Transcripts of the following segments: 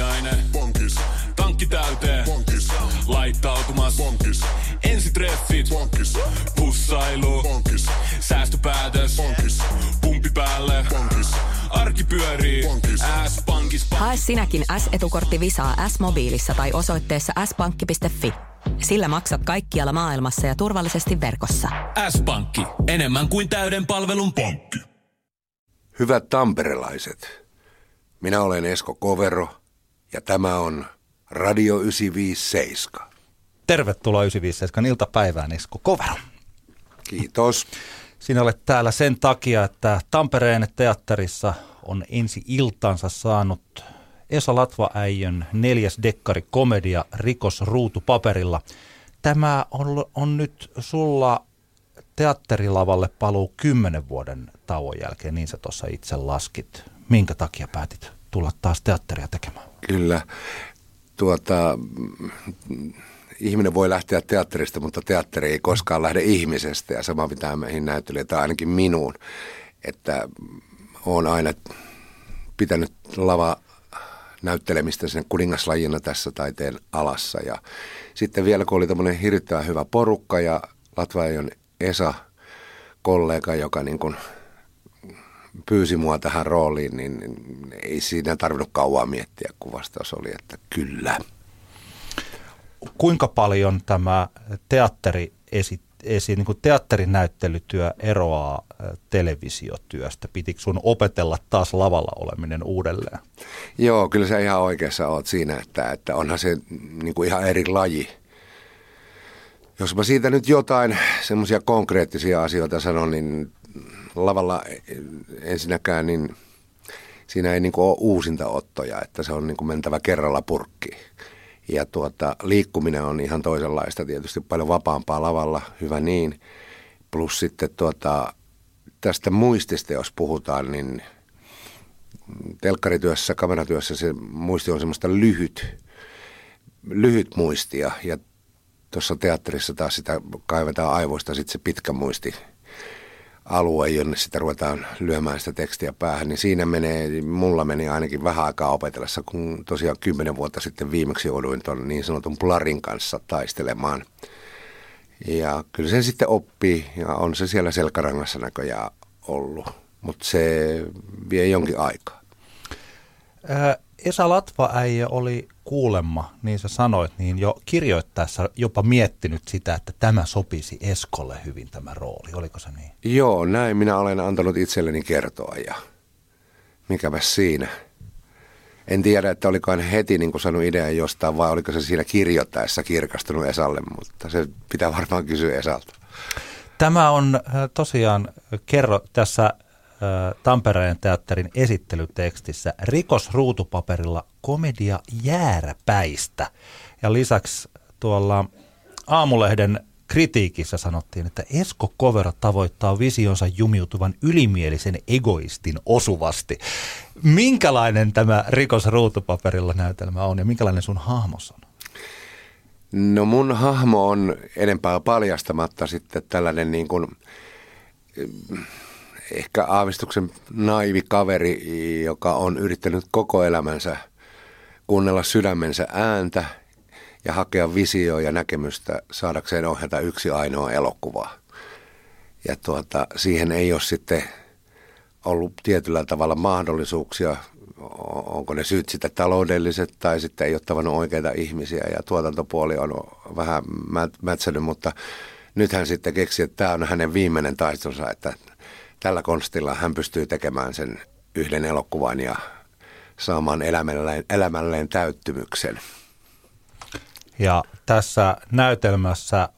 aamiaine. Bonkis. Tankki täyteen. Bonkis. Laittautumas. Bonkis. Ensitreffit. Bonkis. Pussailu. Bonkis. Säästöpäätös. Bonkis. Pumpi päälle. Bonkis. Arki pyörii. Bonkis. S-pankis. Hae sinäkin S-etukortti Visaa S-mobiilissa tai osoitteessa s-pankki.fi. Sillä maksat kaikkialla maailmassa ja turvallisesti verkossa. S-pankki. Enemmän kuin täyden palvelun pankki. Hyvät tamperelaiset, minä olen Esko Kovero ja tämä on Radio 957. Tervetuloa 957 iltapäivään Esko Kovero. Kiitos. Sinä olet täällä sen takia, että Tampereen teatterissa on ensi iltansa saanut Esa Latvaäijön neljäs dekkari komedia Rikos ruutupaperilla. Tämä on, on nyt sulla teatterilavalle paluu kymmenen vuoden tauon jälkeen, niin sä tuossa itse laskit. Minkä takia päätit tulla taas teatteria tekemään? Kyllä. Tuota, ihminen voi lähteä teatterista, mutta teatteri ei koskaan lähde ihmisestä ja sama pitää meihin näyttelijöitä, ainakin minuun. Että olen aina pitänyt lava näyttelemistä sen kuningaslajina tässä taiteen alassa. Ja sitten vielä kun oli tämmöinen hirvittävän hyvä porukka ja Latvajon Esa, kollega, joka niin kuin pyysi mua tähän rooliin, niin ei siinä tarvinnut kauan miettiä, kun vastaus oli, että kyllä. Kuinka paljon tämä teatteri esi, esi, niin kuin teatterinäyttelytyö eroaa televisiotyöstä? Pitikö sun opetella taas lavalla oleminen uudelleen? Joo, kyllä sä ihan oikeassa oot siinä, että, että onhan se niin kuin ihan eri laji. Jos mä siitä nyt jotain semmoisia konkreettisia asioita sanon, niin lavalla ensinnäkään niin siinä ei niin kuin ole uusintaottoja, että se on niin kuin mentävä kerralla purkki. Ja tuota, liikkuminen on ihan toisenlaista, tietysti paljon vapaampaa lavalla, hyvä niin. Plus sitten tuota, tästä muistista, jos puhutaan, niin telkkarityössä, kameratyössä se muisti on semmoista lyhyt, lyhyt muistia ja tuossa teatterissa taas sitä kaivetaan aivoista sitten se pitkä muisti alue, jonne sitä ruvetaan lyömään sitä tekstiä päähän, niin siinä menee, mulla meni ainakin vähän aikaa opetellessa, kun tosiaan kymmenen vuotta sitten viimeksi jouduin tuon niin sanotun Plarin kanssa taistelemaan. Ja kyllä sen sitten oppii ja on se siellä selkärangassa näköjään ollut, mutta se vie jonkin aikaa. Esa Latvaäijä oli kuulemma, niin sä sanoit, niin jo kirjoittaessa jopa miettinyt sitä, että tämä sopisi Eskolle hyvin tämä rooli. Oliko se niin? Joo, näin minä olen antanut itselleni kertoa ja mikäpä siinä. En tiedä, että oliko hän heti niin saanut idean jostain vai oliko se siinä kirjoittaessa kirkastunut Esalle, mutta se pitää varmaan kysyä Esalta. Tämä on tosiaan, kerro tässä Tampereen teatterin esittelytekstissä rikosruutupaperilla komedia jääräpäistä. Ja lisäksi tuolla Aamulehden kritiikissä sanottiin, että Esko Kovero tavoittaa visionsa jumiutuvan ylimielisen egoistin osuvasti. Minkälainen tämä rikosruutupaperilla näytelmä on ja minkälainen sun hahmos on? No mun hahmo on enempää paljastamatta sitten tällainen niin kuin ehkä aavistuksen naivi kaveri, joka on yrittänyt koko elämänsä kuunnella sydämensä ääntä ja hakea visioa ja näkemystä saadakseen ohjata yksi ainoa elokuva. Ja tuota, siihen ei ole sitten ollut tietyllä tavalla mahdollisuuksia, onko ne syyt sitten taloudelliset tai sitten ei ole tavannut oikeita ihmisiä ja tuotantopuoli on vähän mätsänyt, mutta nyt hän sitten keksi, että tämä on hänen viimeinen taistonsa, että tällä konstilla hän pystyy tekemään sen yhden elokuvan ja saamaan elämälleen, elämälleen täyttymyksen. Ja tässä näytelmässä,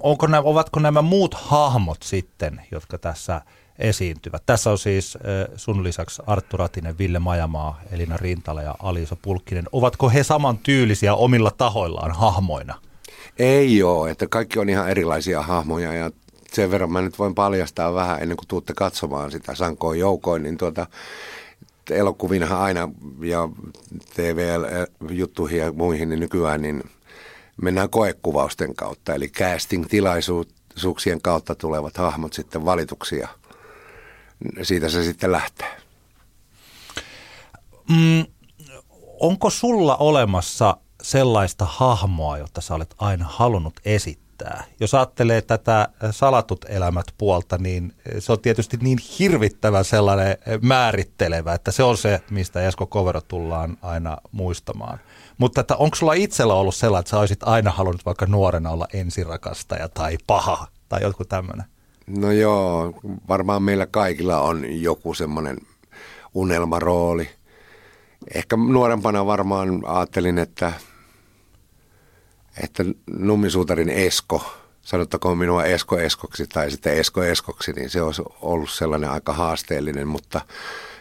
onko nämä, ovatko nämä muut hahmot sitten, jotka tässä esiintyvät? Tässä on siis sun lisäksi Arttu Ratinen, Ville Majamaa, Elina Rintala ja Alisa Pulkkinen. Ovatko he saman tyylisiä omilla tahoillaan hahmoina? Ei ole, että kaikki on ihan erilaisia hahmoja ja sen verran mä nyt voin paljastaa vähän ennen kuin tuutte katsomaan sitä sankoon joukoin, niin tuota, elokuvinahan aina ja TV-juttuihin ja muihin niin nykyään niin mennään koekuvausten kautta, eli casting-tilaisuuksien kautta tulevat hahmot sitten valituksia. Siitä se sitten lähtee. Mm, onko sulla olemassa sellaista hahmoa, jota sä olet aina halunnut esittää? Jos ajattelee tätä salatut elämät puolta, niin se on tietysti niin hirvittävän sellainen määrittelevä, että se on se, mistä Esko Kovero tullaan aina muistamaan. Mutta että onko sulla itsellä ollut sellainen, että sä olisit aina halunnut vaikka nuorena olla ensirakastaja tai paha tai joku tämmöinen? No joo, varmaan meillä kaikilla on joku semmoinen unelmarooli. Ehkä nuorempana varmaan ajattelin, että, että Nummisuutarin Esko, sanottakoon minua Esko Eskoksi tai sitten Esko Eskoksi, niin se olisi ollut sellainen aika haasteellinen, mutta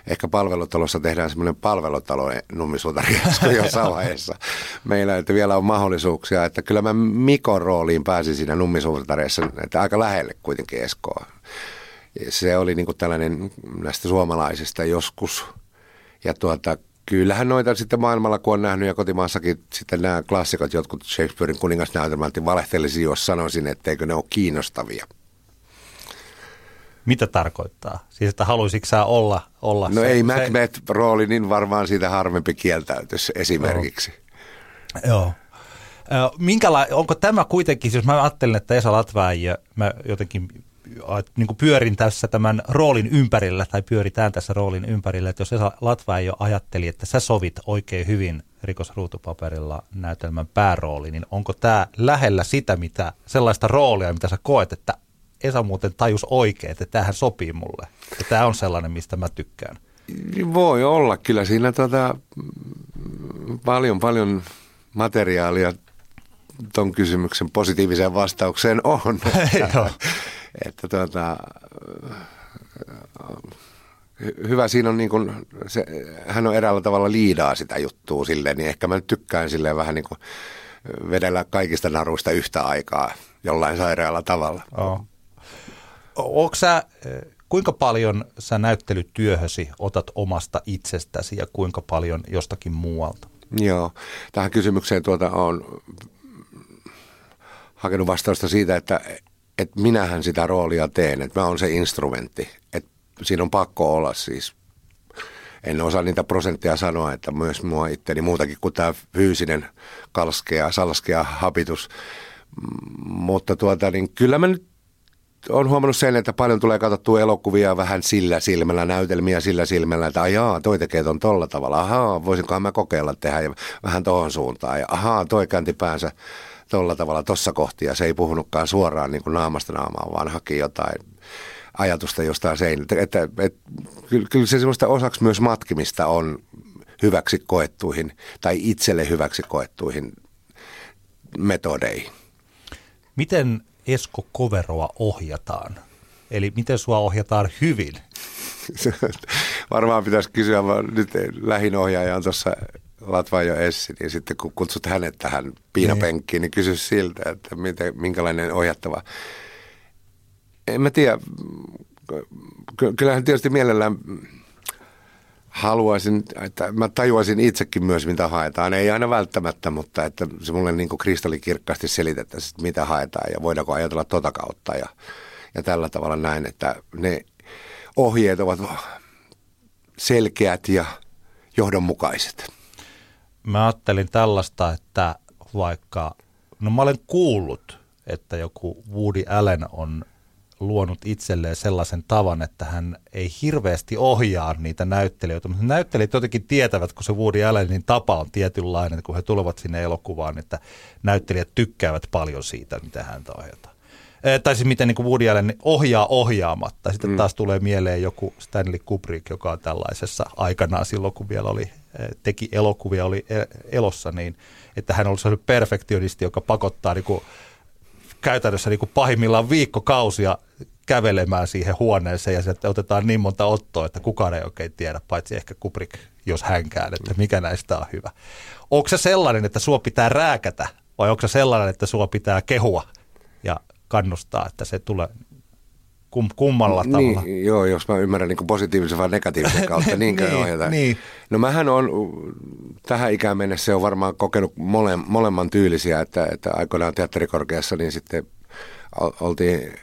ehkä palvelutalossa tehdään semmoinen palvelutalo nummisuutari jossain vaiheessa meillä, että vielä on mahdollisuuksia, että kyllä mä Mikon rooliin pääsin siinä nummisuutareissa, että aika lähelle kuitenkin Eskoa. Se oli niin kuin tällainen näistä suomalaisista joskus. Ja tuota, kyllähän noita sitten maailmalla, kun on nähnyt ja kotimaassakin sitten nämä klassikot, jotkut Shakespearein kuningasnäytelmät, valehtelisin, jos sanoisin, etteikö ne ole kiinnostavia. Mitä tarkoittaa? Siis, että haluaisitko sä olla, olla No se, ei Macbeth-rooli, niin varmaan siitä harvempi kieltäytys esimerkiksi. Joo. Joo. Minkäla- onko tämä kuitenkin, siis mä ajattelen, että Esa Latväijä, mä jotenkin niin kuin pyörin tässä tämän roolin ympärillä, tai pyöritään tässä roolin ympärillä, että jos Esa Latväijä ajatteli, että sä sovit oikein hyvin rikosruutupaperilla näytelmän päärooli, niin onko tämä lähellä sitä, mitä, sellaista roolia, mitä sä koet, että Esa muuten tajus oikein, että tämähän sopii mulle. Ja tämä on sellainen, mistä mä tykkään. Voi olla kyllä siinä tota, paljon, paljon materiaalia tuon kysymyksen positiiviseen vastaukseen on. että tota, hyvä siinä on niin kuin, se, hän on eräällä tavalla liidaa sitä juttua silleen, niin ehkä mä nyt tykkään silleen vähän niin kuin vedellä kaikista naruista yhtä aikaa jollain sairaalla tavalla. Oh. Onko sä, kuinka paljon sä näyttelytyöhösi otat omasta itsestäsi ja kuinka paljon jostakin muualta? Joo, tähän kysymykseen tuota on hakenut vastausta siitä, että, että minähän sitä roolia teen, että mä oon se instrumentti, että siinä on pakko olla siis en osaa niitä prosentteja sanoa, että myös mua itteni muutakin kuin tämä fyysinen kalskea, salskea hapitus. Mutta tuota, niin kyllä mä nyt on huomannut sen, että paljon tulee katsottua elokuvia vähän sillä silmällä, näytelmiä sillä silmällä, että ajaa, toi tekee ton tolla tavalla, ahaa, voisinkohan mä kokeilla tehdä ja vähän tohon suuntaan, ja ahaa, toi käänti päänsä tolla tavalla tossa kohtia, se ei puhunutkaan suoraan niin kuin naamasta naamaan, vaan haki jotain ajatusta jostain seinältä. Että, että, että, kyllä se semmoista osaksi myös matkimista on hyväksi koettuihin tai itselle hyväksi koettuihin metodeihin. Miten Esko Koveroa ohjataan? Eli miten sua ohjataan hyvin? Varmaan pitäisi kysyä, vaan nyt lähin ohjaaja on tuossa Latvajo Essi, niin sitten kun kutsut hänet tähän piinapenkkiin, niin kysy siltä, että miten, minkälainen ohjattava. En mä tiedä, kyllähän tietysti mielellään haluaisin, että mä tajuaisin itsekin myös, mitä haetaan. Ei aina välttämättä, mutta että se mulle niin kuin kristallikirkkaasti selitettäisiin, mitä haetaan ja voidaanko ajatella tota kautta ja, ja tällä tavalla näin, että ne ohjeet ovat selkeät ja johdonmukaiset. Mä ajattelin tällaista, että vaikka, no mä olen kuullut, että joku Woody Allen on luonut itselleen sellaisen tavan, että hän ei hirveästi ohjaa niitä näyttelijöitä, mutta näyttelijät jotenkin tietävät, kun se Woody Allenin tapa on tietynlainen, että kun he tulevat sinne elokuvaan, että näyttelijät tykkäävät paljon siitä, mitä häntä ohjataan. Eh, tai siis miten niin Woody Allen ohjaa ohjaamatta. Sitten mm. taas tulee mieleen joku Stanley Kubrick, joka on tällaisessa aikanaan silloin, kun vielä oli, teki elokuvia, oli elossa, niin että hän oli sellainen perfektionisti, joka pakottaa niin kuin käytännössä niin kuin pahimmillaan viikkokausia kävelemään siihen huoneeseen ja sieltä otetaan niin monta ottoa, että kukaan ei oikein tiedä, paitsi ehkä Kubrick, jos hänkään, että mikä näistä on hyvä. Onko se sellainen, että sua pitää rääkätä vai onko se sellainen, että sua pitää kehua ja kannustaa, että se tulee kum, kummalla niin, tavalla? Joo, jos mä ymmärrän niin positiivisen vai negatiivisen kautta, niin, niin ohjata. Niin. No mähän on tähän ikään mennessä on varmaan kokenut mole, molemman tyylisiä, että, että aikoinaan teatterikorkeassa niin sitten oltiin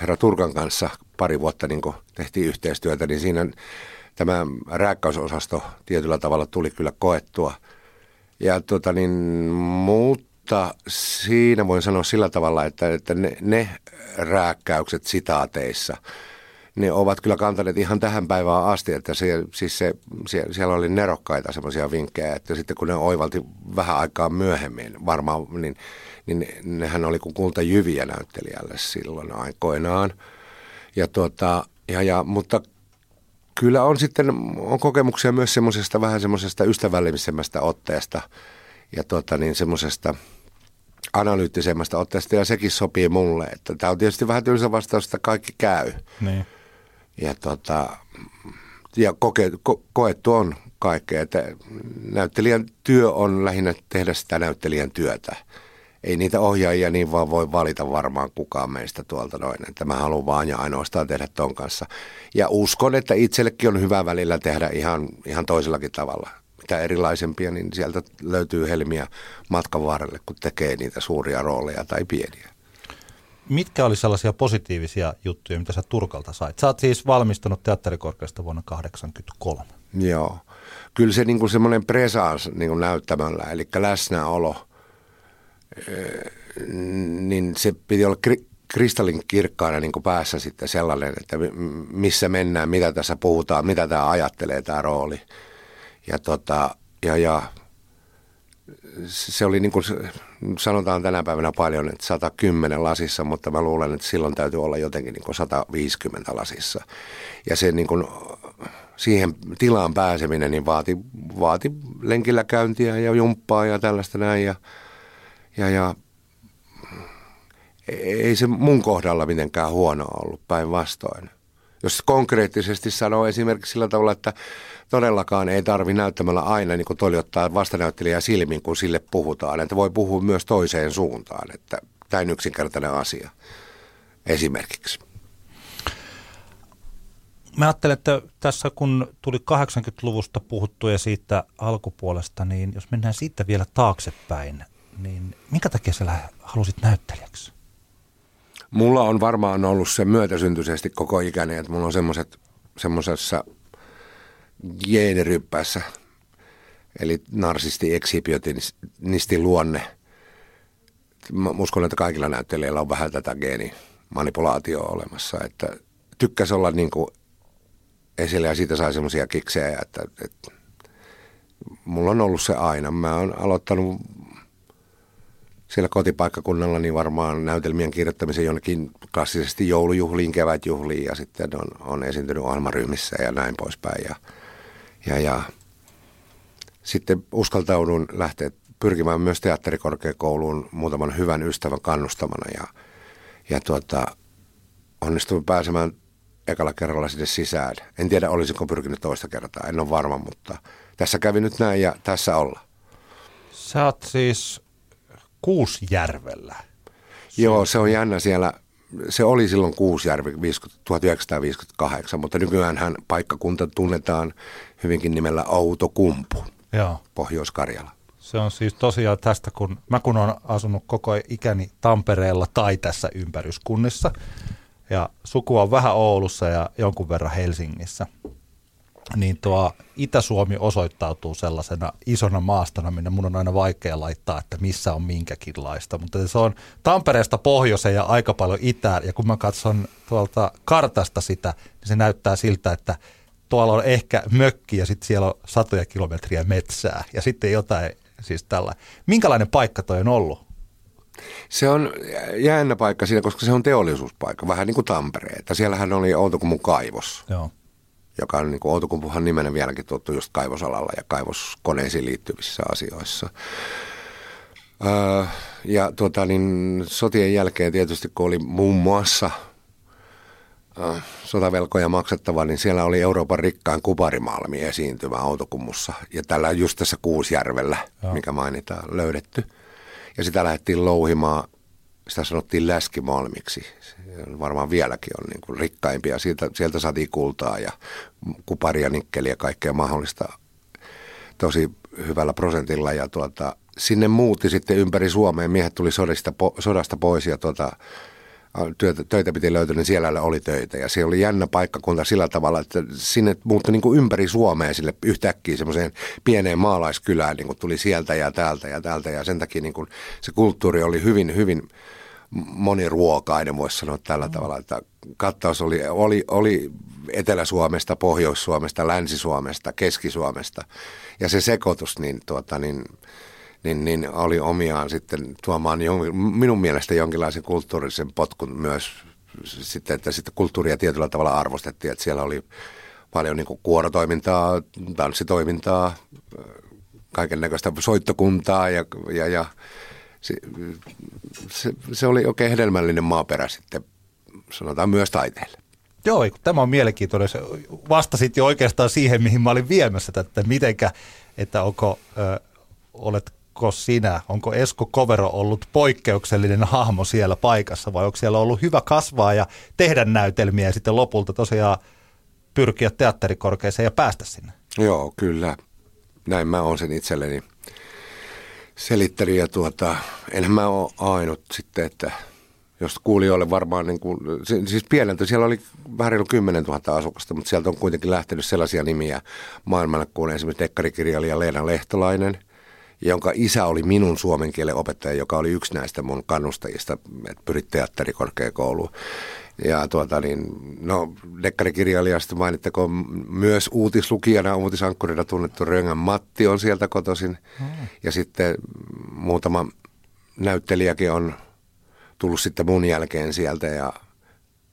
herra Turkan kanssa pari vuotta niin tehtiin yhteistyötä, niin siinä tämä rääkkäysosasto tietyllä tavalla tuli kyllä koettua. Ja tota niin, mutta siinä voin sanoa sillä tavalla, että, että ne, ne rääkkäykset sitaateissa – ne ovat kyllä kantaneet ihan tähän päivään asti, että se, siis se, se, siellä oli nerokkaita semmoisia vinkkejä, että sitten kun ne oivalti vähän aikaa myöhemmin varmaan, niin, niin nehän oli kuin kulta jyviä näyttelijälle silloin aikoinaan. Ja tuota, ja, ja, mutta kyllä on sitten on kokemuksia myös semmoisesta vähän semmoisesta ystävällisemmästä otteesta ja tuota, niin semmoisesta analyyttisemmasta otteesta ja sekin sopii mulle. Että tämä on tietysti vähän tylsä vastaus, että kaikki käy. Niin ja, tota, ja koke, ko, koettu on kaikkea. Että näyttelijän työ on lähinnä tehdä sitä näyttelijän työtä. Ei niitä ohjaajia niin vaan voi valita varmaan kukaan meistä tuolta noin. Että mä haluan vaan ja ainoastaan tehdä ton kanssa. Ja uskon, että itsellekin on hyvä välillä tehdä ihan, ihan toisellakin tavalla. Mitä erilaisempia, niin sieltä löytyy helmiä matkan varrelle, kun tekee niitä suuria rooleja tai pieniä mitkä oli sellaisia positiivisia juttuja, mitä sä Turkalta sait? Sä oot siis valmistunut teatterikorkeasta vuonna 1983. Joo. Kyllä se niin semmoinen presence niin näyttämällä, eli läsnäolo, eh, niin se piti olla kri- kristallin kirkkaana niin päässä sitten sellainen, että missä mennään, mitä tässä puhutaan, mitä tämä ajattelee tämä rooli. Ja, tota, ja, ja se oli niin kuin sanotaan tänä päivänä paljon, että 110 lasissa, mutta mä luulen, että silloin täytyy olla jotenkin niin kuin 150 lasissa. Ja se niin kuin, siihen tilaan pääseminen niin vaati, vaati lenkillä käyntiä ja jumppaa ja tällaista näin. Ja, ja, ja ei se mun kohdalla mitenkään huono ollut päinvastoin. Jos konkreettisesti sanoo esimerkiksi sillä tavalla, että todellakaan ei tarvi näyttämällä aina niin kuin ottaa vastanäyttelijää silmin, kun sille puhutaan. Että voi puhua myös toiseen suuntaan, että tämä yksinkertainen asia esimerkiksi. Mä ajattelen, että tässä kun tuli 80-luvusta puhuttu ja siitä alkupuolesta, niin jos mennään siitä vielä taaksepäin, niin minkä takia sä halusit näyttelijäksi? Mulla on varmaan ollut se myötäsyntyisesti koko ikäni, että mulla on semmoisessa geeneryppässä, eli narsisti ekshibitionisti luonne. Mä uskon, että kaikilla näyttelijöillä on vähän tätä geenimanipulaatioa olemassa, että tykkäsi olla niin kuin esille ja siitä sai semmoisia kiksejä, että, että mulla on ollut se aina. Mä oon aloittanut siellä kotipaikkakunnalla niin varmaan näytelmien kirjoittamisen jonnekin klassisesti joulujuhliin, kevätjuhliin ja sitten on, on esiintynyt ohjelmaryhmissä ja näin poispäin. Ja, ja, ja sitten uskaltaudun lähteä pyrkimään myös teatterikorkeakouluun muutaman hyvän ystävän kannustamana ja, ja tuota, onnistuin pääsemään ekalla kerralla sinne sisään. En tiedä, olisinko pyrkinyt toista kertaa, en ole varma, mutta tässä kävi nyt näin ja tässä olla. Sä oot siis Kuusjärvellä. Joo, se on jännä siellä. Se oli silloin Kuusjärvi 1958, mutta nykyään hän paikkakunta tunnetaan hyvinkin nimellä Outokumpu, Joo. Pohjois-Karjala. Se on siis tosiaan tästä, kun mä kun olen asunut koko ikäni Tampereella tai tässä ympäryskunnissa, ja suku on vähän Oulussa ja jonkun verran Helsingissä – niin tuo Itä-Suomi osoittautuu sellaisena isona maastona, minne mun on aina vaikea laittaa, että missä on minkäkinlaista. Mutta se on Tampereesta pohjoiseen ja aika paljon itään. Ja kun mä katson tuolta kartasta sitä, niin se näyttää siltä, että tuolla on ehkä mökki ja sitten siellä on satoja kilometriä metsää. Ja sitten jotain siis tällä. Minkälainen paikka toi on ollut? Se on jännä paikka siinä, koska se on teollisuuspaikka, vähän niin kuin Tampere. Että siellähän oli Outokummun kaivos. Joo joka on niin kuin Outokumpuhan nimenä vieläkin tuttu just kaivosalalla ja kaivoskoneisiin liittyvissä asioissa. Öö, ja tuota, niin sotien jälkeen tietysti, kun oli muun muassa sotavelkoja maksettava, niin siellä oli Euroopan rikkaan kuparimalmi esiintymä Outokummussa. Ja tällä just tässä Kuusjärvellä, Joo. mikä mainitaan, löydetty. Ja sitä lähdettiin louhimaan sitä sanottiin läskimalmiksi. Se varmaan vieläkin on niin kuin rikkaimpia. Sieltä, sieltä saatiin kultaa ja kuparia, nikkeliä ja kaikkea mahdollista tosi hyvällä prosentilla. Ja tuota, sinne muutti sitten ympäri Suomea. Miehet tuli sodasta, po, sodasta pois ja tuota, työtä, töitä piti löytyä, niin siellä oli töitä. Ja se oli jännä paikkakunta sillä tavalla, että sinne muuttui niin kuin ympäri Suomea sille yhtäkkiä semmoiseen pieneen maalaiskylään, niin kuin tuli sieltä ja täältä ja täältä. Ja sen takia niin kuin se kulttuuri oli hyvin, hyvin moniruokainen, voisi sanoa tällä mm. tavalla, että kattaus oli, oli, oli Etelä-Suomesta, Pohjois-Suomesta, Länsi-Suomesta, Keski-Suomesta. Ja se sekoitus, niin, tuota, niin niin, niin oli omiaan sitten tuomaan jon, minun mielestä jonkinlaisen kulttuurisen potkun myös sitten, että sitten kulttuuria tietyllä tavalla arvostettiin, että siellä oli paljon niin kuin kuorotoimintaa, tanssitoimintaa, kaiken näköistä soittokuntaa ja, ja, ja se, se, se, oli oikein hedelmällinen maaperä sitten, sanotaan myös taiteelle. Joo, tämä on mielenkiintoinen. Vastasit jo oikeastaan siihen, mihin mä olin viemässä, että mitenkä, että onko, ö, olet onko sinä, onko Esko Kovero ollut poikkeuksellinen hahmo siellä paikassa vai onko siellä ollut hyvä kasvaa ja tehdä näytelmiä ja sitten lopulta tosiaan pyrkiä teatterikorkeeseen ja päästä sinne? Joo, kyllä. Näin mä oon sen itselleni selittänyt ja tuota, enhän mä ole ainut sitten, että jos kuulijoille varmaan, niin kuin, siis pieneltä, siellä oli vähän reilu 10 000 asukasta, mutta sieltä on kuitenkin lähtenyt sellaisia nimiä maailmalle kuin esimerkiksi dekkarikirjailija Leena Lehtolainen – jonka isä oli minun suomen kielen opettaja, joka oli yksi näistä mun kannustajista, että pyrit teatterikorkeakouluun. Ja tuota niin, no dekkarikirjailijasta mainittakoon myös uutislukijana, uutisankkurina tunnettu Röngän Matti on sieltä kotoisin. Hmm. Ja sitten muutama näyttelijäkin on tullut sitten mun jälkeen sieltä ja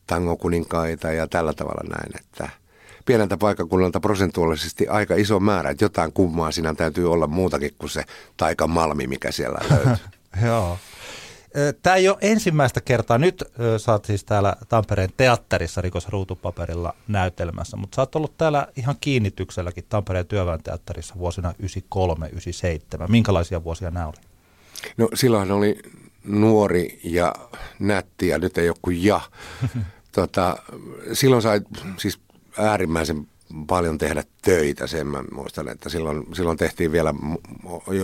tangokuninkaita ja tällä tavalla näin, että – pieneltä paikkakunnalta prosentuaalisesti aika iso määrä, että jotain kummaa siinä täytyy olla muutakin kuin se taikamalmi, mikä siellä löytyy. Joo. Tämä ei ole ensimmäistä kertaa. Nyt sä oot siis täällä Tampereen teatterissa rikosruutupaperilla näytelmässä, mutta sä oot ollut täällä ihan kiinnitykselläkin Tampereen työväenteatterissa vuosina 93-97. Minkälaisia vuosia nämä oli? No silloin oli nuori ja nätti ja nyt ei ole kuin ja. tota, silloin sai siis äärimmäisen paljon tehdä töitä, sen mä muistan, että silloin, silloin tehtiin vielä,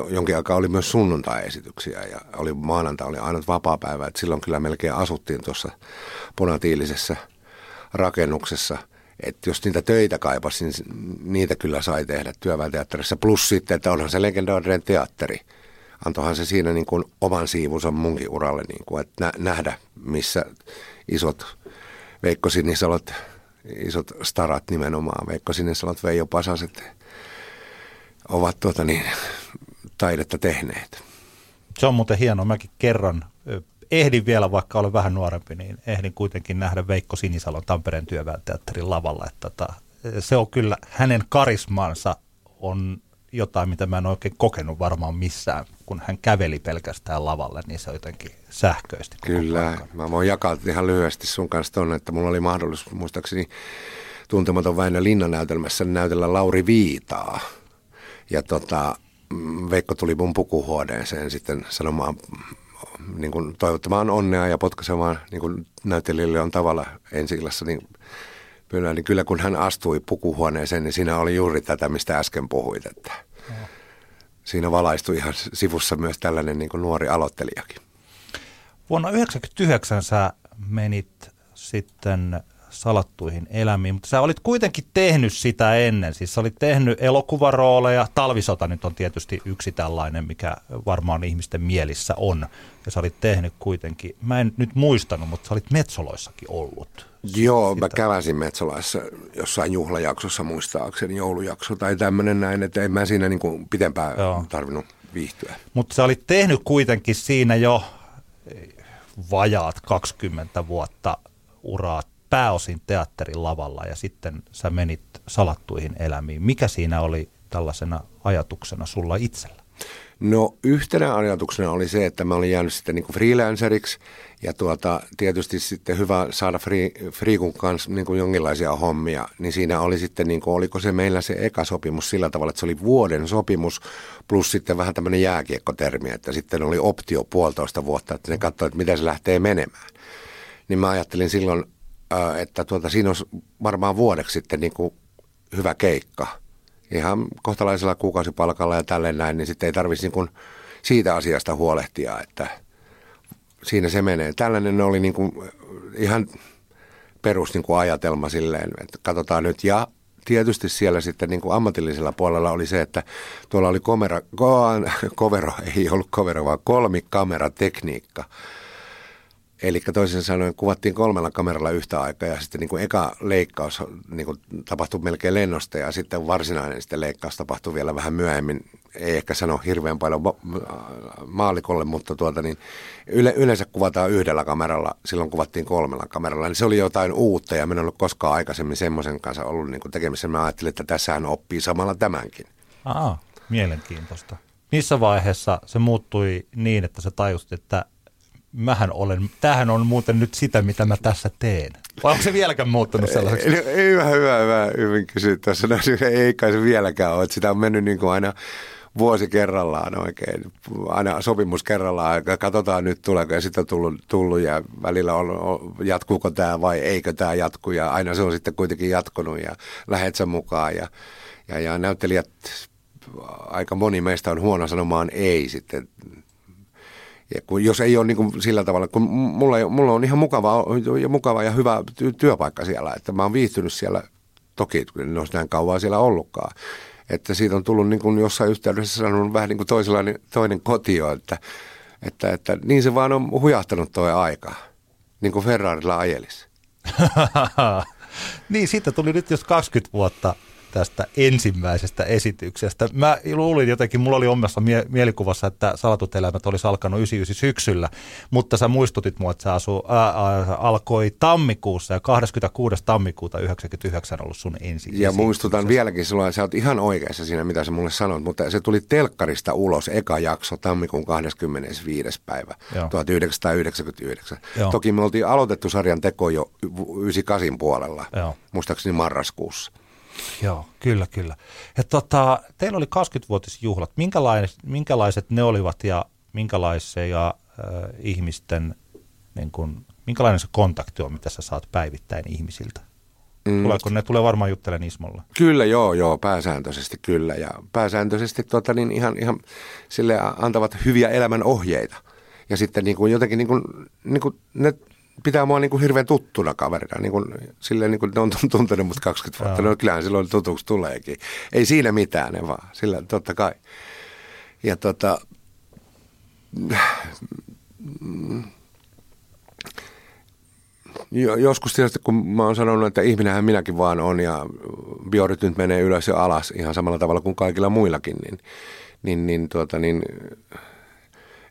jonkin aikaa oli myös sunnuntai-esityksiä ja oli maanantai, oli ainut vapaa-päivä, että silloin kyllä melkein asuttiin tuossa punatiilisessä rakennuksessa, että jos niitä töitä kaipasi, niin niitä kyllä sai tehdä työväenteatterissa, plus sitten, että onhan se legendaarinen teatteri, antoihan se siinä niin kuin oman siivunsa munkin uralle, niin kuin, että nähdä, missä isot Veikko Sinisalot isot starat nimenomaan, Veikko Sinesalot, Veijo Pasaset, ovat tuota niin, taidetta tehneet. Se on muuten hienoa. Mäkin kerran ehdin vielä, vaikka olen vähän nuorempi, niin ehdin kuitenkin nähdä Veikko Sinisalon Tampereen työväenteatterin lavalla. Että tota, se on kyllä, hänen karismansa on jotain, mitä mä en oikein kokenut varmaan missään, kun hän käveli pelkästään lavalle, niin se on jotenkin sähköisesti. Kyllä, mä voin jakaa ihan lyhyesti sun kanssa tuonne, että mulla oli mahdollisuus muistaakseni tuntematon Väinö Linnanäytelmässä näytellä Lauri Viitaa. Ja tota, Veikko tuli mun pukuhuoneeseen sitten sanomaan, niin kuin toivottamaan onnea ja potkaisemaan niin kuin näyttelijälle on tavalla ensi niin Kyllä, niin kyllä kun hän astui pukuhuoneeseen, niin siinä oli juuri tätä, mistä äsken puhuit. Että siinä valaistui ihan sivussa myös tällainen niin kuin nuori aloittelijakin. Vuonna 1999 sä menit sitten salattuihin elämiin, mutta sä olit kuitenkin tehnyt sitä ennen. Siis sä olit tehnyt elokuvarooleja, Talvisota nyt on tietysti yksi tällainen, mikä varmaan ihmisten mielissä on. Ja sä olit tehnyt kuitenkin, mä en nyt muistanut, mutta sä olit Metsoloissakin ollut. Joo, sitä. mä käväsin Metsolaissa jossain juhlajaksossa muistaakseni, joulujakso tai tämmöinen näin, että en mä siinä niin kuin pitempään Joo. tarvinnut viihtyä. Mutta sä olit tehnyt kuitenkin siinä jo vajaat 20 vuotta uraa pääosin teatterin lavalla ja sitten sä menit salattuihin elämiin. Mikä siinä oli tällaisena ajatuksena sulla itsellä? No yhtenä ajatuksena oli se, että mä olin jäänyt sitten niin kuin freelanceriksi ja tuota, tietysti sitten hyvä saada free, Freekun kanssa niin kuin jonkinlaisia hommia, niin siinä oli sitten, niin kuin, oliko se meillä se eka sopimus sillä tavalla, että se oli vuoden sopimus plus sitten vähän tämmöinen jääkiekkotermi, että sitten oli optio puolitoista vuotta, että ne katsoivat, että miten se lähtee menemään. Niin mä ajattelin silloin, että tuota, siinä olisi varmaan vuodeksi sitten niin kuin hyvä keikka – ihan kohtalaisella kuukausipalkalla ja tälleen näin, niin sitten ei tarvitsisi niin siitä asiasta huolehtia, että siinä se menee. Tällainen oli niin kuin ihan perus niin kuin ajatelma silleen, että katsotaan nyt. Ja tietysti siellä sitten niin kuin ammatillisella puolella oli se, että tuolla oli komera, ko, kovero, ei ollut kovero, vaan kolmikameratekniikka. Eli toisin sanoen kuvattiin kolmella kameralla yhtä aikaa ja sitten niin kuin eka leikkaus niin kuin tapahtui melkein lennosta ja sitten varsinainen sitten leikkaus tapahtui vielä vähän myöhemmin. Ei ehkä sano hirveän paljon maalikolle, mutta tuota niin, yle, yleensä kuvataan yhdellä kameralla, silloin kuvattiin kolmella kameralla. Niin se oli jotain uutta ja minä en ollut koskaan aikaisemmin semmoisen kanssa ollut niin kuin tekemisissä. Mä ajattelin, että tässähän oppii samalla tämänkin. Aa, mielenkiintoista. Missä vaiheessa se muuttui niin, että sä tajusit, että mähän olen, tämähän on muuten nyt sitä, mitä mä tässä teen. Vai onko se vieläkään muuttunut sellaiseksi? Ei, ei hyvä, hyvä, hyvä, hyvin kysyt tuossa. No, ei kai se vieläkään ole. Sitä on mennyt niin kuin aina vuosi kerrallaan oikein, aina sopimus kerrallaan, katsotaan nyt tuleeko ja sitten on tullut, tullut ja välillä on, jatkuuko tämä vai eikö tämä jatku ja aina se on sitten kuitenkin jatkunut ja lähet mukaan ja, ja, ja näyttelijät, aika moni meistä on huono sanomaan ei sitten ja kun, jos ei ole niin kuin sillä tavalla, kun mulla, mulla on ihan mukava, ja mukava ja hyvä työpaikka siellä, että mä oon viihtynyt siellä, toki en olisi näin kauan siellä ollutkaan, että siitä on tullut niin kuin jossain yhteydessä sanonut vähän niin kuin toisenlainen, toinen kotio, että, että, että niin se vaan on hujahtanut tuo aika, niin kuin Ferrarilla ajelisi. niin, siitä tuli nyt jos 20 vuotta tästä ensimmäisestä esityksestä. Mä luulin jotenkin, mulla oli omassa mie- mielikuvassa, että Salatut elämät olisi alkanut 99 syksyllä, mutta sä muistutit mua, että se asu, ää, ää, alkoi tammikuussa ja 26. tammikuuta 99 ollut sun ensi Ja muistutan vieläkin silloin, sä oot ihan oikeassa siinä, mitä sä mulle sanoit, mutta se tuli telkkarista ulos, eka jakso, tammikuun 25. päivä Joo. 1999. Joo. Toki me oltiin aloitettu sarjan teko jo 98 puolella, Joo. muistaakseni marraskuussa. Joo, kyllä, kyllä. Ja tota, teillä oli 20-vuotisjuhlat. Minkälaiset, minkälaiset ne olivat ja minkälaisia äh, ihmisten, niin kun, minkälainen se kontakti on, mitä sä saat päivittäin ihmisiltä? Mm. Tuleeko ne tulee varmaan juttelemaan Ismolla? Kyllä, joo, joo, pääsääntöisesti kyllä. Ja pääsääntöisesti tota, niin ihan, ihan sille antavat hyviä elämän ohjeita. Ja sitten niin kuin jotenkin niin kuin, niin kuin ne pitää mua niin kuin hirveän tuttuna kaverina. Niin kuin, silleen niin kuin ne on tuntenut mut 20 vuotta. No kyllähän silloin tutuksi tuleekin. Ei siinä mitään, ne vaan. Sillä totta kai. Ja tota, joskus tietysti, kun mä oon sanonut, että ihminenhän minäkin vaan on ja biorytmit menee ylös ja alas ihan samalla tavalla kuin kaikilla muillakin, niin, niin, niin, tuota, niin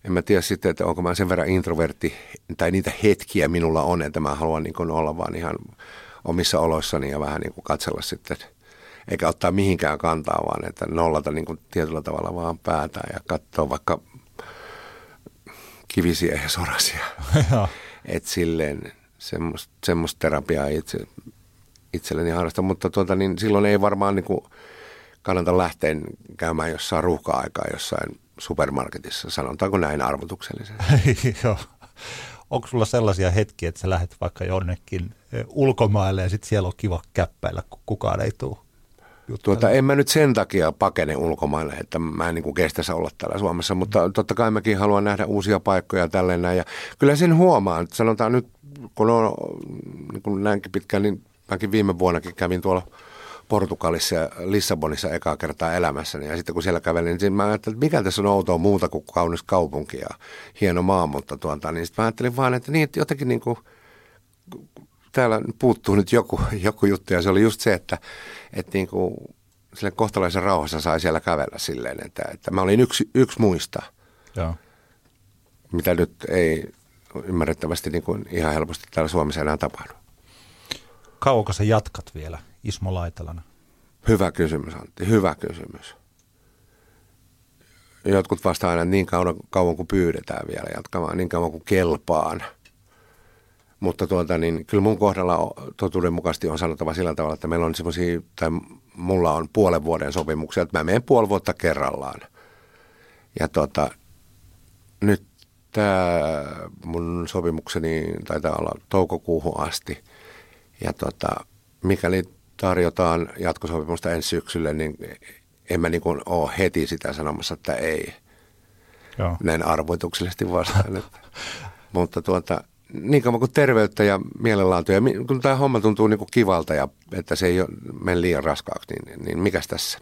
en mä tiedä sitten, että onko mä sen verran introvertti, tai niitä hetkiä minulla on, että mä haluan niin olla vaan ihan omissa oloissani ja vähän niin kuin katsella sitten, eikä ottaa mihinkään kantaa, vaan että nollata niin kuin tietyllä tavalla vaan päätä ja katsoa vaikka kivisiä ja sorasia. että silleen semmoista, semmoista terapiaa itse, itselleni harrasta, mutta tuota, niin silloin ei varmaan niin kuin kannata lähteä käymään jossain ruuhka-aikaa jossain supermarketissa, sanotaanko näin arvotuksellisesti. Joo. Onko sulla sellaisia hetkiä, että sä lähdet vaikka jonnekin ulkomaille ja sitten siellä on kiva käppäillä, kun kukaan ei tule? Tuota, en mä nyt sen takia pakene ulkomaille, että mä en niin kestäisi olla täällä Suomessa, mutta totta kai mäkin haluan nähdä uusia paikkoja tälleen näin. Ja kyllä sen huomaan, että sanotaan nyt, kun on niin kuin näinkin pitkään, niin mäkin viime vuonnakin kävin tuolla Portugalissa ja Lissabonissa ekaa kertaa elämässäni. Ja sitten kun siellä kävelin, niin mä ajattelin, että mikä tässä on outoa muuta kuin kaunis kaupunki ja hieno maa, mutta tuota, niin sitten mä ajattelin vaan, että niin, että jotenkin niin kuin, täällä puuttuu nyt joku, joku juttu ja se oli just se, että, että niin kuin, sille kohtalaisen rauhassa sai siellä kävellä silleen, että, että mä olin yksi, yksi muista, Joo. mitä nyt ei ymmärrettävästi niin kuin ihan helposti täällä Suomessa enää tapahdu. Kauanko sä jatkat vielä Ismo Laitalana? Hyvä kysymys, Antti. Hyvä kysymys. Jotkut vastaa aina niin kauan, kauan kuin pyydetään vielä jatkamaan, niin kauan kuin kelpaan. Mutta tuota, niin, kyllä mun kohdalla totuudenmukaisesti on sanottava sillä tavalla, että meillä on semmoisia, tai mulla on puolen vuoden sopimuksia, että mä menen puoli vuotta kerrallaan. Ja tuota, nyt tämä mun sopimukseni taitaa olla toukokuuhun asti. Ja tuota, mikäli tarjotaan jatkosopimusta ensi syksylle, niin en mä niin kuin ole heti sitä sanomassa, että ei. Joo. Näin arvoituksellisesti vastaan. Mutta tuota, niin kauan kuin terveyttä ja mielenlaatua, ja kun tämä homma tuntuu niin kuin kivalta ja että se ei ole mene liian raskaaksi, niin, niin mikäs tässä?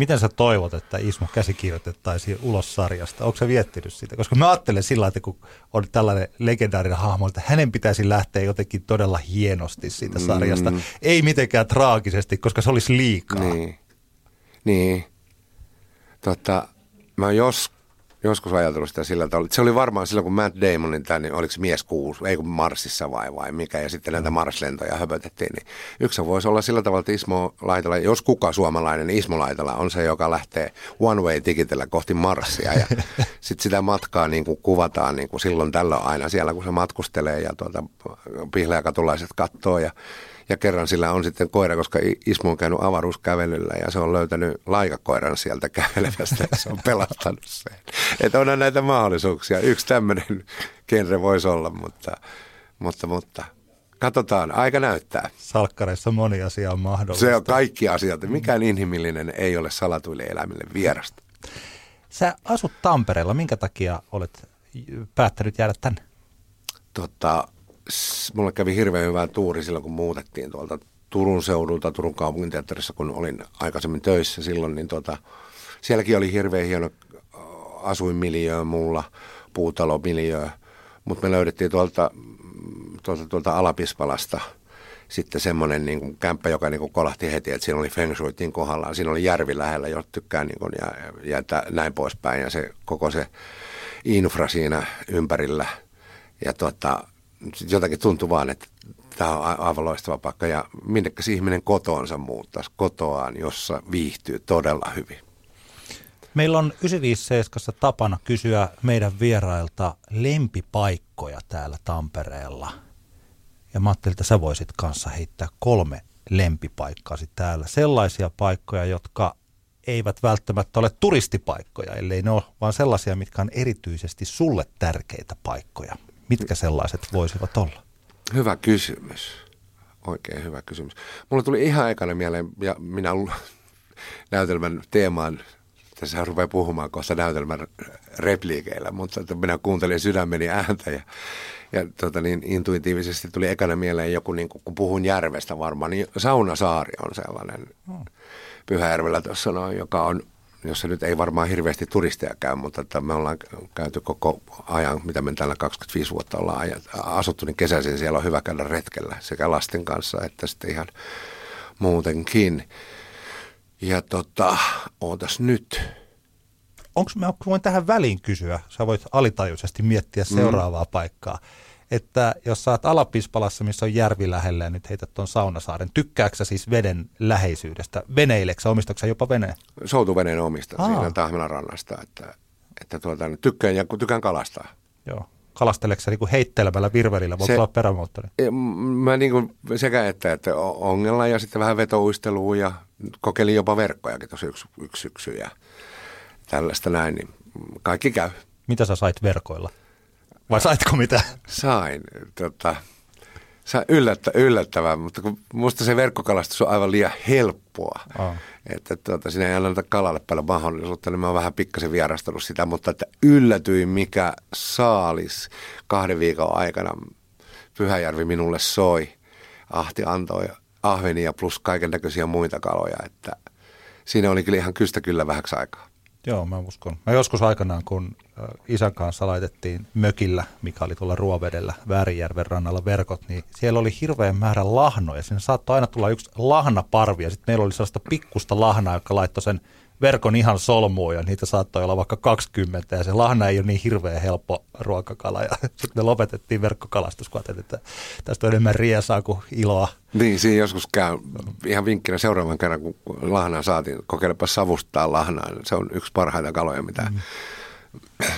Miten sä toivot, että Ismo käsikirjoitettaisiin ulos sarjasta? Onko se viettinyt sitä? Koska mä ajattelen sillä että kun on tällainen legendaarinen hahmo, että hänen pitäisi lähteä jotenkin todella hienosti siitä sarjasta. Mm. Ei mitenkään traagisesti, koska se olisi liikaa. Niin. Niin. Tota, mä jos joskus ajatellut sitä sillä tavalla. Se oli varmaan silloin, kun Matt Damonin tämä, niin oliko se mies kuusi, ei kun Marsissa vai vai mikä, ja sitten näitä Marslentoja höpötettiin, niin yksi voisi olla sillä tavalla, että Ismo Laitala, jos kuka suomalainen, niin Ismo Laitala on se, joka lähtee one way tikitellä kohti Marsia, ja sitten sitä matkaa niin kuin kuvataan niin kuin silloin tällöin aina siellä, kun se matkustelee, ja tuota, pihlajakatalaiset katsoo, ja ja kerran sillä on sitten koira, koska Ismo on käynyt avaruuskävelyllä ja se on löytänyt laikakoiran sieltä kävelevästä ja se on pelastanut sen. Että onhan näitä mahdollisuuksia. Yksi tämmöinen genre voisi olla, mutta, mutta, mutta katsotaan, aika näyttää. Salkkareissa moni asia on mahdollista. Se on kaikki asiat. Mikään inhimillinen ei ole salatuille eläimille vierasta. Sä asut Tampereella. Minkä takia olet päättänyt jäädä tänne? Tota, mulle kävi hirveän hyvää tuuri silloin, kun muutettiin tuolta Turun seudulta, Turun kaupunginteatterissa, kun olin aikaisemmin töissä silloin, niin tota, sielläkin oli hirveän hieno äh, asuinmiljöö mulla, puutalomiljöö, mutta me löydettiin tuolta, tuolta, tuolta Alapispalasta sitten semmoinen niin kuin kämppä, joka niin kuin kolahti heti, että siinä oli feng shuitin kohdallaan. Siinä oli järvi lähellä, jo tykkään niin kuin, ja, ja, ja näin poispäin. Ja se koko se infra siinä ympärillä. Ja tota, jotakin tuntui vaan, että tämä on aivan loistava paikka ja minnekäs ihminen kotoonsa muuttaisi kotoaan, jossa viihtyy todella hyvin. Meillä on 957 tapana kysyä meidän vierailta lempipaikkoja täällä Tampereella. Ja mä ajattelin, että sä voisit kanssa heittää kolme lempipaikkaasi täällä. Sellaisia paikkoja, jotka eivät välttämättä ole turistipaikkoja, ellei ne ole, vaan sellaisia, mitkä on erityisesti sulle tärkeitä paikkoja. Mitkä sellaiset voisivat olla? Hyvä kysymys. Oikein hyvä kysymys. Mulla tuli ihan aikana mieleen, ja minä näytelmän teemaan, tässä rupeaa puhumaan kohta näytelmän repliikeillä, mutta minä kuuntelin sydämeni ääntä ja, ja tota niin, intuitiivisesti tuli ekana mieleen joku, niin kun puhun järvestä varmaan, niin Saunasaari on sellainen hmm. Pyhäjärvellä tuossa noin, joka on jossa nyt ei varmaan hirveästi turisteja käy, mutta että me ollaan käyty koko ajan, mitä me täällä 25 vuotta ollaan asuttu, niin kesäisin siellä on hyvä käydä retkellä sekä lasten kanssa että sitten ihan muutenkin. Ja tota, ootas nyt. Onko mä voin tähän väliin kysyä, sä voit alitajuisesti miettiä mm. seuraavaa mm. paikkaa että jos saat Alapispalassa, missä on järvi lähellä ja nyt heität tuon Saunasaaren, tykkääksä siis veden läheisyydestä? Veneileksä, omistaksä jopa veneen? Soutuveneen omista Aa. siinä Tahmelan rannasta, että, että tuota, tykkään ja tykkään kalastaa. Joo. Kalasteleksä niin heittelemällä virvelillä, voiko olla perämoottori? Mä niin kuin sekä että, että ongella ja sitten vähän vetouistelua ja kokeilin jopa verkkojakin tuossa yksi, yksi syksy ja tällaista näin, niin kaikki käy. Mitä sä sait verkoilla? Vai saitko mitä? Sain. Tota, sain yllättä, yllättävää, mutta kun musta se verkkokalastus on aivan liian helppoa. Oh. Että tuota, siinä ei anneta kalalle paljon mahdollisuutta, niin mä oon vähän pikkasen vierastanut sitä, mutta että yllätyin mikä saalis kahden viikon aikana Pyhäjärvi minulle soi. Ahti antoi ahvenia plus kaiken näköisiä muita kaloja, että siinä oli kyllä ihan kystä kyllä vähäksi aikaa. Joo, mä uskon. Mä joskus aikanaan, kun isän kanssa laitettiin mökillä, mikä oli tuolla Ruovedellä, Väärijärven rannalla verkot, niin siellä oli hirveän määrä lahnoja. Sinne saattoi aina tulla yksi lahnaparvi ja sitten meillä oli sellaista pikkusta lahnaa, joka laittoi sen verkon ihan solmuun ja niitä saattoi olla vaikka 20 ja se lahna ei ole niin hirveän helppo ruokakala. Ja sitten me lopetettiin verkkokalastus, kun että tästä on enemmän riesaa kuin iloa. Niin, siinä joskus käy ihan vinkkinä seuraavan kerran, kun lahnaa saatiin, kokeilepa savustaa lahnaa. Se on yksi parhaita kaloja, mitä mm.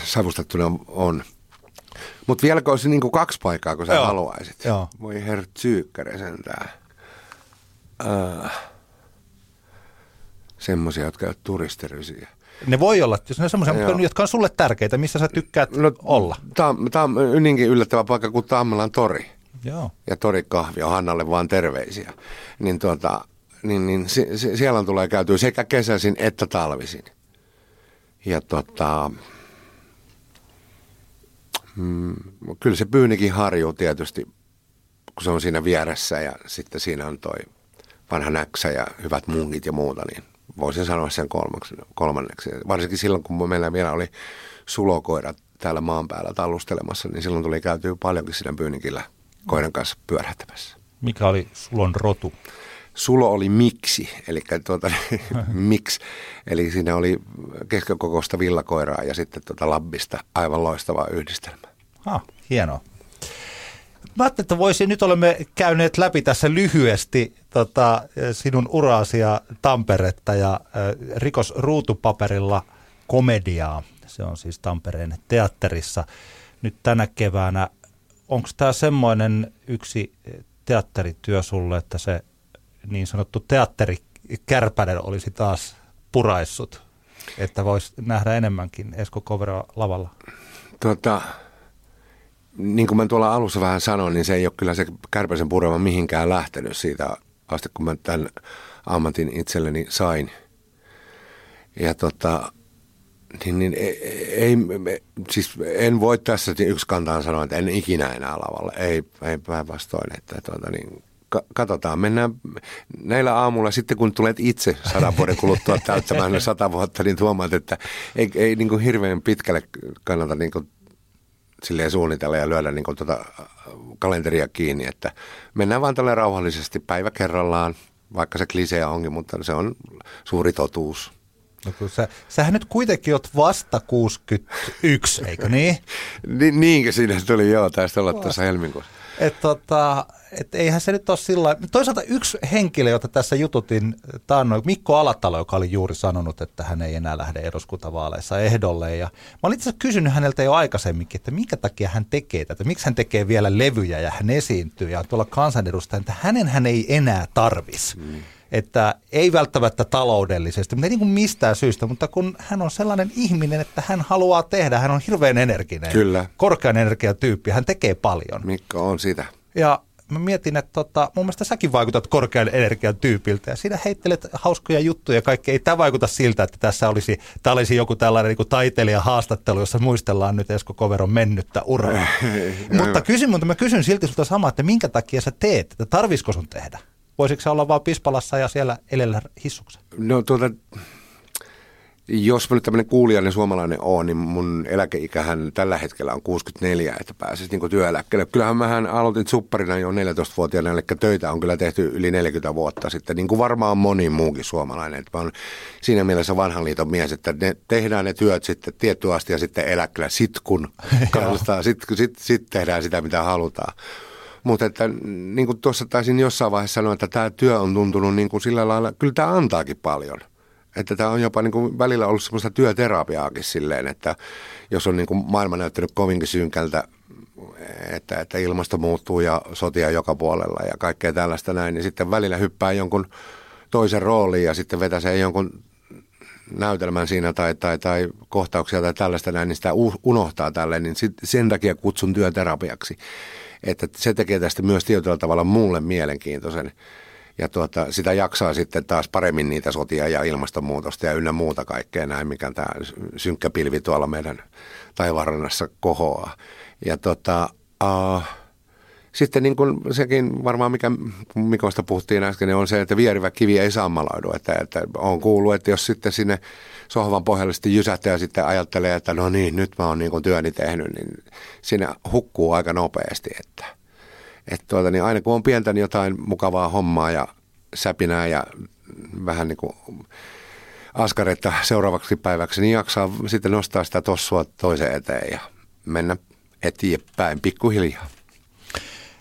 savustettuna on. Mutta vieläkö olisi niin kuin kaksi paikkaa, kun sä Joo. haluaisit? Joo. Voi herra sentään. Uh semmoisia, jotka ovat turistirysiä. Ne voi olla, jos ne semmoisia, jotka on sulle tärkeitä, missä sä tykkäät no, olla. Tämä on niinkin yllättävä paikka kuin Tammelan tori. Joo. Ja torikahvi on Hannalle vaan terveisiä. Niin, tuota, niin, niin si, si, siellä tulee käytyä sekä kesäisin että talvisin. Ja tota, mm, kyllä se Pyynikin harjuu tietysti, kun se on siinä vieressä ja sitten siinä on toi vanha näksä ja hyvät mungit ja muuta, niin voisin sanoa sen kolmaksi, kolmanneksi. Varsinkin silloin, kun meillä vielä oli sulokoirat täällä maan päällä tallustelemassa, niin silloin tuli käytyä paljonkin siinä Pyynikillä koiran kanssa pyörähtämässä. Mikä oli sulon rotu? Sulo oli miksi, eli tuota, miksi, eli siinä oli keskikokoista villakoiraa ja sitten tuota labbista aivan loistava yhdistelmä. Ah, hienoa. Mä ajattelin, että voisin, nyt olemme käyneet läpi tässä lyhyesti tota, sinun uraasi ja Tamperetta ja äh, rikos ruutupaperilla komediaa. Se on siis Tampereen teatterissa nyt tänä keväänä. Onko tämä semmoinen yksi teatterityö sulle, että se niin sanottu teatterikärpänen olisi taas puraissut, että voisi nähdä enemmänkin Esko Kovero lavalla? Tota, niin kuin mä tuolla alussa vähän sanoin, niin se ei ole kyllä se kärpäsen purema mihinkään lähtenyt siitä asti, kun mä tämän ammatin itselleni sain. Ja tota, niin, niin ei, ei, siis en voi tässä yksi kantaan sanoa, että en ikinä enää lavalle. Ei, ei päinvastoin, että tuota, niin, katsotaan, mennään näillä aamulla sitten kun tulet itse sadan vuoden kuluttua täyttämään sata vuotta, niin tuomaat, että ei, ei niin kuin hirveän pitkälle kannata niin kuin silleen suunnitella ja lyödä niin tuota kalenteria kiinni, että mennään vaan tälle rauhallisesti päivä kerrallaan, vaikka se klisee onkin, mutta se on suuri totuus. No kun sä, sähän nyt kuitenkin oot vasta 61, eikö niin? Ni, niinkö siinä tuli, joo, tästä olla tuossa helmikuussa. Et tota, et eihän se nyt ole sillä Toisaalta yksi henkilö, jota tässä jututin taannoin, Mikko Alatalo, joka oli juuri sanonut, että hän ei enää lähde eduskuntavaaleissa ehdolle. Ja mä olin itse kysynyt häneltä jo aikaisemminkin, että minkä takia hän tekee tätä, miksi hän tekee vielä levyjä ja hän esiintyy ja tuolla kansanedustajan, että hänen hän ei enää tarvisi. Mm että ei välttämättä taloudellisesti, mutta ei niin kuin mistään syystä, mutta kun hän on sellainen ihminen, että hän haluaa tehdä, hän on hirveän energinen, Kyllä. korkean energiatyyppi, hän tekee paljon. Mikko on sitä. Ja mä mietin, että tota, mun mielestä säkin vaikutat korkean energian tyypiltä ja siinä heittelet hauskoja juttuja ja kaikki. Ei tämä vaikuta siltä, että tässä olisi, tämä olisi joku tällainen niin taiteilija haastattelu, jossa muistellaan nyt Esko Koveron mennyttä uraa. mutta kysyn, mutta mä kysyn silti sulta samaa, että minkä takia sä teet, että tarvisiko sun tehdä? Voisiko se olla vaan Pispalassa ja siellä elellä hissuksen? No tuota, jos mä nyt tämmöinen kuulijainen suomalainen on, niin mun eläkeikähän tällä hetkellä on 64, että pääsisi niin työeläkkeelle. Kyllähän mähän aloitin supparina jo 14-vuotiaana, eli töitä on kyllä tehty yli 40 vuotta sitten, niin kuin varmaan moni muukin suomalainen. Että mä oon siinä mielessä vanhan liiton mies, että ne, tehdään ne työt sitten tietty asti ja sitten eläkkeellä, sit kun kannustaa, sit, sit, sit tehdään sitä, mitä halutaan. Mutta että niin kuin tuossa taisin jossain vaiheessa sanoa, että tämä työ on tuntunut niin kuin sillä lailla, kyllä tämä antaakin paljon. Että tämä on jopa niin kuin välillä ollut semmoista työterapiaakin silleen, että jos on niin kuin maailma näyttänyt kovinkin synkältä, että, että ilmasto muuttuu ja sotia joka puolella ja kaikkea tällaista näin, niin sitten välillä hyppää jonkun toisen rooliin ja sitten vetäsee jonkun näytelmän siinä tai, tai, tai kohtauksia tai tällaista näin, niin sitä unohtaa tälle, niin sit, sen takia kutsun työterapiaksi että se tekee tästä myös tietyllä tavalla mulle mielenkiintoisen. Ja tuota, sitä jaksaa sitten taas paremmin niitä sotia ja ilmastonmuutosta ja ynnä muuta kaikkea näin, mikä tämä synkkä pilvi tuolla meidän taivaanrannassa kohoaa. Ja tota, uh, sitten niin kuin sekin varmaan, mikä Mikosta puhuttiin äsken, niin on se, että vierivä kivi ei sammaloidu. Että, että on kuullut, että jos sitten sinne sohvan pohjalle sitten jysähtää ja sitten ajattelee, että no niin, nyt mä oon niin kuin työni tehnyt, niin siinä hukkuu aika nopeasti. Että, että tuota, niin aina kun on pientä niin jotain mukavaa hommaa ja säpinää ja vähän niin kuin askaretta seuraavaksi päiväksi, niin jaksaa sitten nostaa sitä tossua toiseen eteen ja mennä eteenpäin pikkuhiljaa.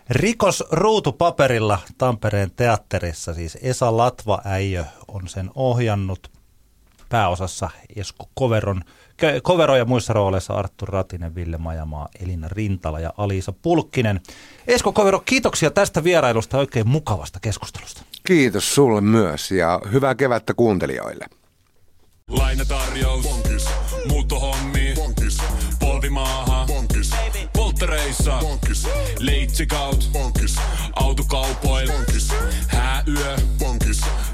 Rikos ruutupaperilla Tampereen teatterissa, siis Esa Latva-äijö on sen ohjannut pääosassa Esko Koveron, Kovero ja muissa rooleissa Arttu Ratinen, Ville Majamaa, Elina Rintala ja Aliisa Pulkkinen. Esko Kovero, kiitoksia tästä vierailusta oikein mukavasta keskustelusta. Kiitos sulle myös ja hyvää kevättä kuuntelijoille. Lainatarjous. Bonkis. Muuttohommi. Bonkis. Polvimaaha. Bonkis. Polttereissa. Bonkis. Leitsikaut. Bonkis. Autokaupoil. Bonkis. Hääyö. Bonkis.